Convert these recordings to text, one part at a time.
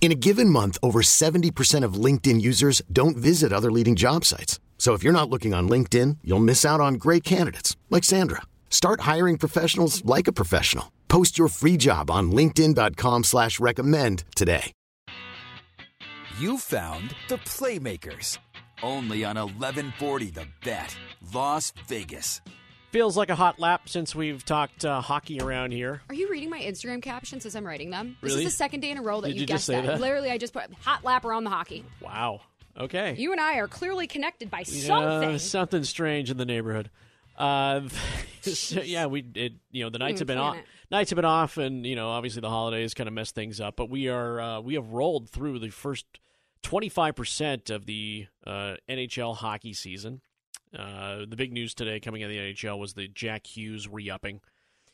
In a given month, over 70% of LinkedIn users don't visit other leading job sites. So if you're not looking on LinkedIn, you'll miss out on great candidates like Sandra. Start hiring professionals like a professional. Post your free job on LinkedIn.com slash recommend today. You found the Playmakers. Only on 1140 The Bet, Las Vegas. Feels like a hot lap since we've talked uh, hockey around here. Are you reading my Instagram captions as I'm writing them? This Really? is the second day in a row that Did you, you guessed say that? Literally, I just put hot lap around the hockey. Wow. Okay. You and I are clearly connected by Yeah, something. something strange in the neighborhood. Uh, so, yeah, we it, you know the nights have been off. it. Nights have been off, and you know obviously the holidays kind of messed things up. But we are uh, we have rolled through the first twenty five percent of the uh, NHL hockey season. Uh, the big news today coming out of the NHL was the Jack Hughes re-upping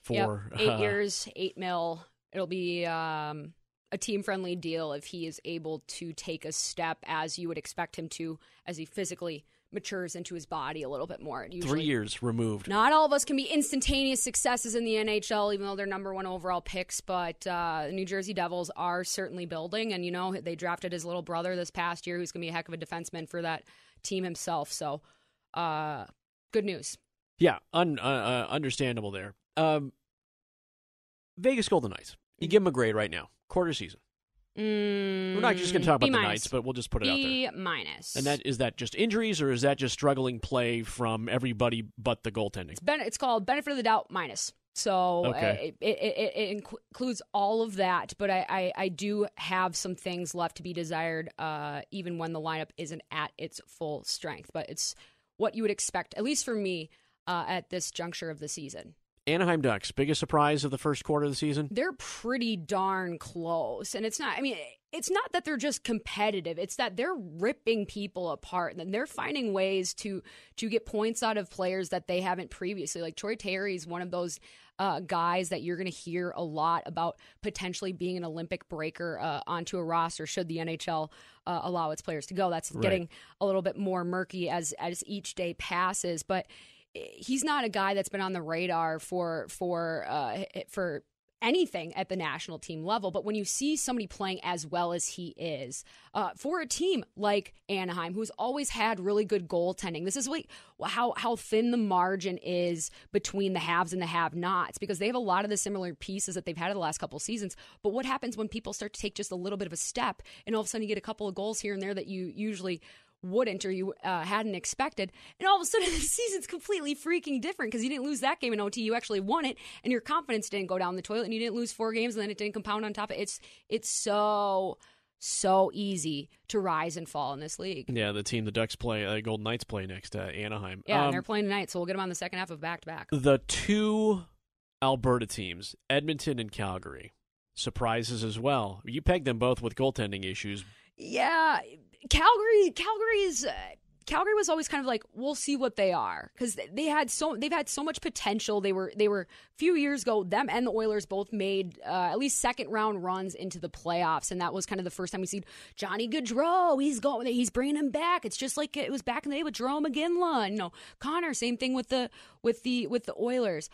for Yep. eight uh, years, eight mil. It'll be um, a team friendly deal if he is able to take a step as you would expect him to as he physically matures into his body a little bit more. Usually, three years removed. Not all of us can be instantaneous successes in the NHL, even though they're number one overall picks. But uh, the New Jersey Devils are certainly building, and you know they drafted his little brother this past year, who's going to be a heck of a defenseman for that team himself. So, uh, good news. Yeah, un, uh, uh, understandable there. Um, Vegas Golden Knights. You give them a grade right now, quarter season. Mm, We're not just going to talk about B the. Knights, but we'll just put it out there. Minus. And that is that just injuries, or is that just struggling play from everybody but the goaltending? it's, ben- it's called benefit of the doubt minus. So Okay. uh, it, it, it, it includes all of that, but I, I, I do have some things left to be desired, uh, even when the lineup isn't at its full strength. But it's what you would expect, at least for me, uh, at this juncture of the season. Anaheim Ducks, biggest surprise of the first quarter of the season. They're pretty darn close, and it's not. I mean, it's not that they're just competitive. It's that they're ripping people apart, and they're finding ways to to get points out of players that they haven't previously. Like Troy Terry is one of those uh, guys that you're going to hear a lot about potentially being an Olympic breaker uh, onto a roster should the NHL uh, allow its players to go. That's Right. getting a little bit more murky as as each day passes, but he's not a guy that's been on the radar for for uh, for anything at the national team level. But when you see somebody playing as well as he is uh, for a team like Anaheim, who's always had really good goaltending, this is how how thin the margin is between the haves and the have-nots because they have a lot of the similar pieces that they've had in the last couple seasons. But what happens when people start to take just a little bit of a step and all of a sudden you get a couple of goals here and there that you usually wouldn't or you uh, hadn't expected. And all of a sudden, the season's completely freaking different because you didn't lose that game in OT. You actually won it, and your confidence didn't go down the toilet, and you didn't lose four games, and then it didn't compound on top of it. It's, it's so, so easy to rise and fall in this league. Yeah, the team the Ducks play, uh, Golden Knights play next, uh, Anaheim. Yeah, Um, and they're playing tonight, so we'll get them on the second half of back to back. the two Alberta teams, Edmonton and Calgary, surprises as well. You pegged them both with goaltending issues. Yeah, Calgary. Calgary is. Uh, Calgary was always kind of like we'll see what they are because they had so they've had so much potential. They were they were a few years ago. Them and the Oilers both made uh, at least second round runs into the playoffs, and that was kind of the first time we see Johnny Gaudreau. He's going. He's bringing him back. It's just like it was back in the day with Jarome Iginla. You know, Connor. Same thing with the with the with the Oilers.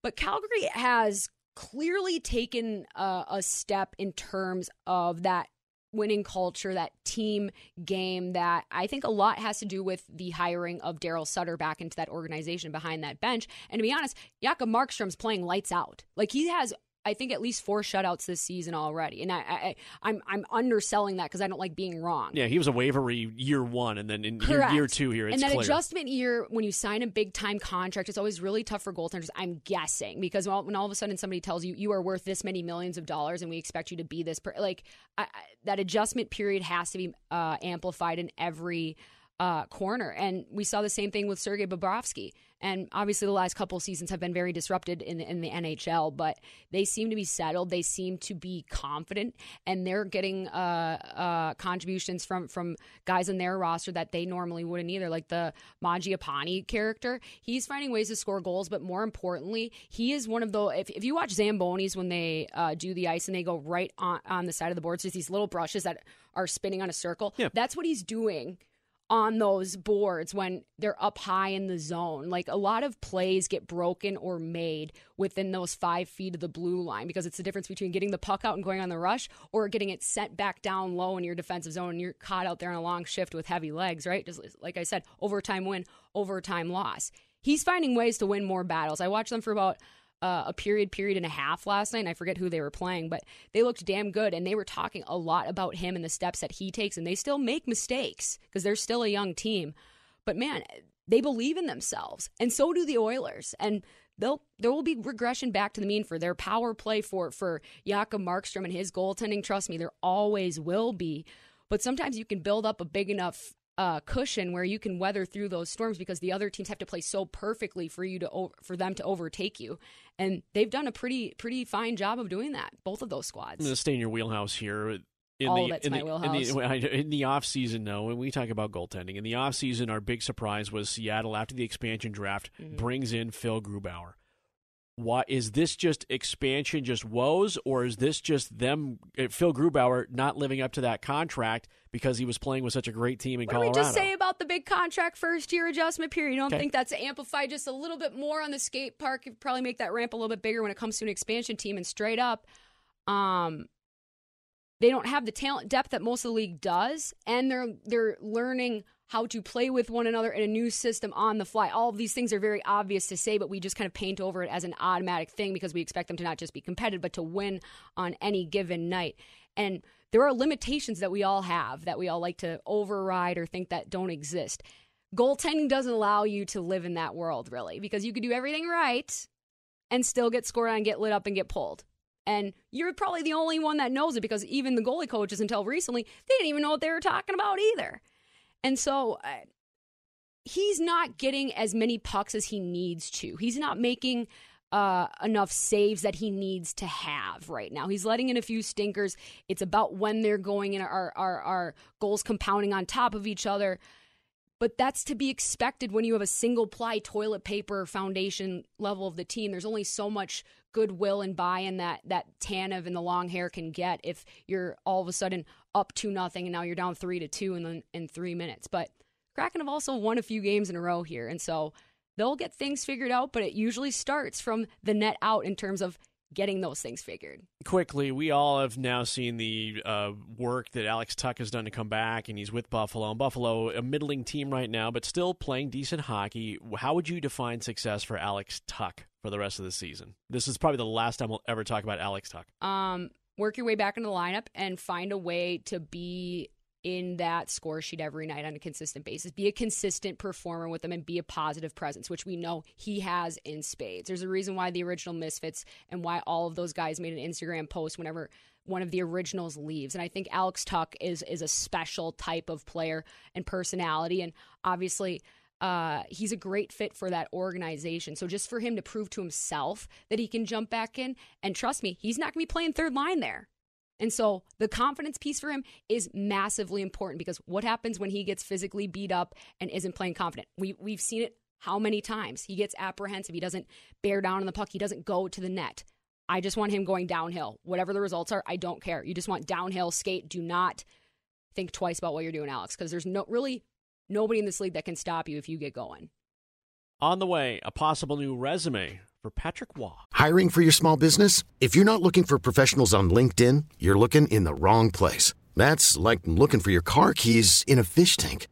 But Calgary has clearly taken a step in terms of that winning culture, that team game that I think a lot has to do with the hiring of Daryl Sutter back into that organization behind that bench. And to be honest, Jakob Markstrom's playing lights out. Like he has I think at least four shutouts this season already, and I, I I'm I'm underselling that because I don't like being wrong. Yeah, he was a wavery year one, and then in year, year two here, it's and that clear. adjustment year when you sign a big time contract, it's always really tough for goaltenders. I'm guessing because when all, when all of a sudden somebody tells you you are worth this many millions of dollars and we expect you to be this, per, like I, I, that adjustment period has to be uh, amplified in every uh, corner. And we saw the same thing with Sergei Bobrovsky. And obviously, the last couple seasons have been very disrupted in the, in the NHL, but they seem to be settled. They seem to be confident, and they're getting uh, uh, contributions from from guys in their roster that they normally wouldn't either, like the Mangiapane character. He's finding ways to score goals, but more importantly, he is one of the. If, if you watch Zambonis when they uh, do the ice and they go right on, on the side of the boards, there's these little brushes that are spinning on a circle. Yeah. That's what he's doing on those boards when they're up high in the zone. Like a lot of plays get broken or made within those five feet of the blue line because it's the difference between getting the puck out and going on the rush or getting it sent back down low in your defensive zone and you're caught out there on a long shift with heavy legs, right? Just like I said, overtime win, overtime loss. He's finding ways to win more battles. I watched them for about uh, a period, period and a half last night. I forget who they were playing, but they looked damn good. And they were talking a lot about him and the steps that he takes. And they still make mistakes because they're still a young team. But man, they believe in themselves, and so do the Oilers. And they'll there will be regression back to the mean for their power play for for Jakob Markstrom and his goaltending. Trust me, there always will be. But sometimes you can build up a big enough uh, cushion where you can weather through those storms because the other teams have to play so perfectly for you to for them to overtake you, and they've done a pretty pretty fine job of doing that. Both of those squads. to stay in your wheelhouse here. In All the, of it's in my the, wheelhouse. In the, in the off season, though, when we talk about goaltending, in the off season, our big surprise was Seattle after the expansion draft Mm-hmm. brings in Phil Grubauer. Why is this just expansion, just woes, or is this just them, uh, Phil Grubauer, not living up to that contract because he was playing with such a great team in What Colorado? did we just say about the big contract first year adjustment period? You don't Okay. think that's amplified just a little bit more on the skate park? You'd probably make that ramp a little bit bigger when it comes to an expansion team. And straight up, um, they don't have the talent depth that most of the league does, and they're they're learning how to play with one another in a new system on the fly. All of these things are very obvious to say, but we just kind of paint over it as an automatic thing because we expect them to not just be competitive, but to win on any given night. And there are limitations that we all have that we all like to override or think that don't exist. Goaltending doesn't allow you to live in that world, really, because you could do everything right and still get scored on, get lit up, and get pulled. And you're probably the only one that knows it because even the goalie coaches until recently, they didn't even know what they were talking about either. And so uh, he's not getting as many pucks as he needs to. He's not making uh, enough saves that he needs to have right now. He's letting in a few stinkers. It's about when they're going in, our, our, our goals compounding on top of each other. But that's to be expected when you have a single ply toilet paper foundation level of the team. There's only so much goodwill and buy-in that that Tanev and the long hair can get if you're all of a sudden up to nothing and now you're down three to two in the, in three minutes. But Kraken have also won a few games in a row here, and so they'll get things figured out. But it usually starts from the net out in terms of getting those things figured. quickly, we all have now seen the uh, work that Alex Tuch has done to come back, and he's with Buffalo. And Buffalo, a middling team right now, but still playing decent hockey. How would you define success for Alex Tuch for the rest of the season? This is probably the last time we'll ever talk about Alex Tuch. um, work your way back into the lineup and find a way to be in that score sheet every night on a consistent basis. Be a consistent performer with them and be a positive presence, which we know he has in spades. There's a reason why the original Misfits and why all of those guys made an Instagram post whenever one of the originals leaves. And I think Alex Tuch is is a special type of player and personality and obviously uh, he's a great fit for that organization. So just for him to prove to himself that he can jump back in, and trust me, he's not going to be playing third line there. And so the confidence piece for him is massively important because what happens when he gets physically beat up and isn't playing confident? We we've seen it how many times. He gets apprehensive, he doesn't bear down on the puck, he doesn't go to the net. I just want him going downhill. Whatever the results are, I don't care. You just want downhill skate. Do not think twice about what you're doing, Alex, because there's no really nobody in this league that can stop you if you get going. On the way, a possible new resume for Patrick Roy. Hiring for your small business? If you're not looking for professionals on LinkedIn, you're looking in the wrong place. That's like looking for your car keys in a fish tank.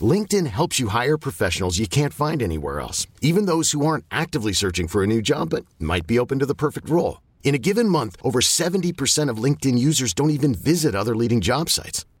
LinkedIn helps you hire professionals you can't find anywhere else, even those who aren't actively searching for a new job but might be open to the perfect role. In a given month, over 70% of LinkedIn users don't even visit other leading job sites.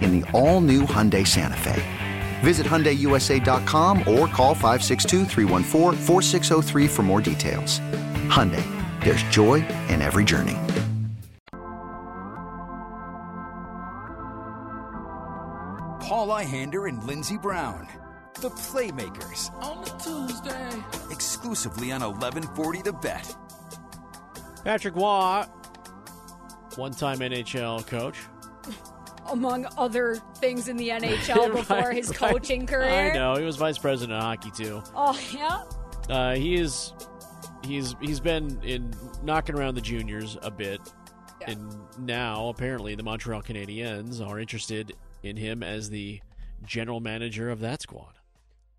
in the all new Hyundai Santa Fe. Visit HyundaiUSA.com or call 562 for more details. Hyundai, there's joy in every journey. Paul Ihander and Lindsey Brown. The Playmakers. On a Tuesday. Exclusively on 1140 The Bet. Patrick Roy, one time NHL coach. Among other things in the NHL before Right, his right. coaching career. I know. He was vice president of hockey, too. Oh, yeah. Uh, he is. He's he's been in knocking around the juniors a bit, and now apparently the Montreal Canadiens are interested in him as the general manager of that squad.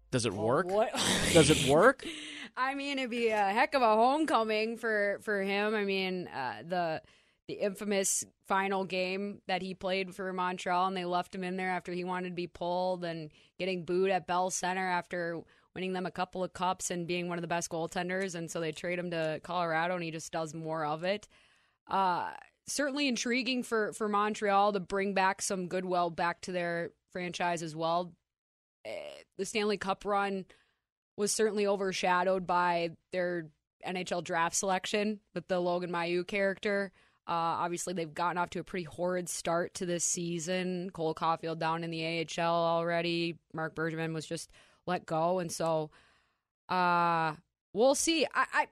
Does it work? What? Does it work? I mean, it'd be a heck of a homecoming for for him. I mean, uh, the the infamous final game that he played for Montreal, and they left him in there after he wanted to be pulled, and getting booed at Bell Center after winning them a couple of cups and being one of the best goaltenders, and so they trade him to Colorado, and he just does more of it. Uh, certainly intriguing for for Montreal to bring back some goodwill back to their franchise as well. Eh, The Stanley Cup run was certainly overshadowed by their NHL draft selection with the Logan Mailloux character. Uh, obviously, they've gotten off to a pretty horrid start to this season. Cole Caufield down in the AHL already. Marc Bergevin was just let go, and so uh, we'll see. I, I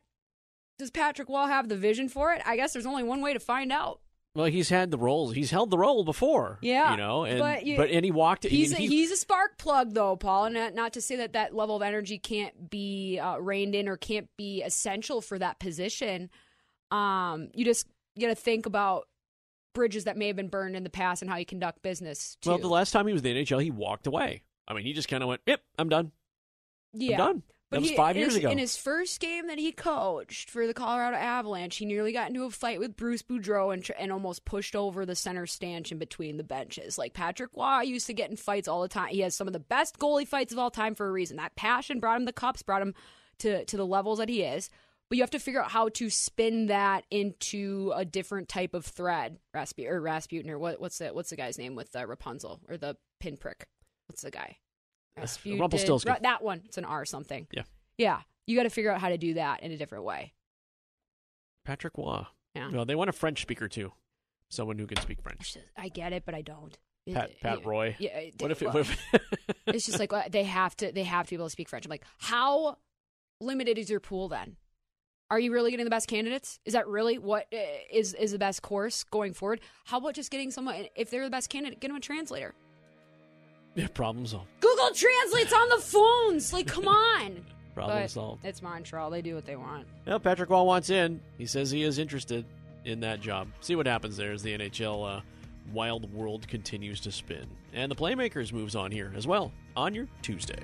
does Patrick Roy have the vision for it? I guess there's only one way to find out. Well, he's had the roles. He's held the role before. Yeah, you know, and but but, and he walked. I He's mean, a, he- he's a spark plug though, Paul. And not, not to say that that level of energy can't be uh, reined in or can't be essential for that position. Um, you just got to think about bridges that may have been burned in the past and how you conduct business. Too. well, the last time he was in the NHL, he walked away. I mean, he just kind of went, "Yep, I'm done. yeah. I'm done." That But was he- five years his, ago. In his first game that he coached for the Colorado Avalanche, he nearly got into a fight with Bruce Boudreau and, and almost pushed over the center stanchion between the benches. Like Patrick Roy used to get in fights all the time. He has some of the best goalie fights of all time for a reason. That passion brought him the cups, brought him to, to the levels that he is. But you have to figure out how to spin that into a different type of thread. Rasputin or Rasputin or what, what's the what's the guy's name with uh, Rapunzel or the pinprick? What's the guy? Rasputin. Rumpelstiltskin. Ra- that one. It's an R something. Yeah. Yeah. You got to figure out how to do that in a different way. Patrick Roy. Yeah. Well, they want a French speaker too, someone who can speak French. I get it, but I don't. Pat It- Pat Roy. Yeah. it- What if it? well, What if it's just like they have to. They have to be able to speak French. I'm like, how limited is your pool then? Are you really getting the best candidates? Is that really what uh, is is the best course going forward? How about just getting someone? If they're the best candidate, get them a translator. yeah, problem solved. Google translates on the phones. Like, come on. Problem But solved. It's Montreal. They do what they want. Well, Patrick Roy wants in. He says he is interested in that job. See what happens there as the NHL uh, wild world continues to spin. And the Playmakers moves on here as well on your Tuesday.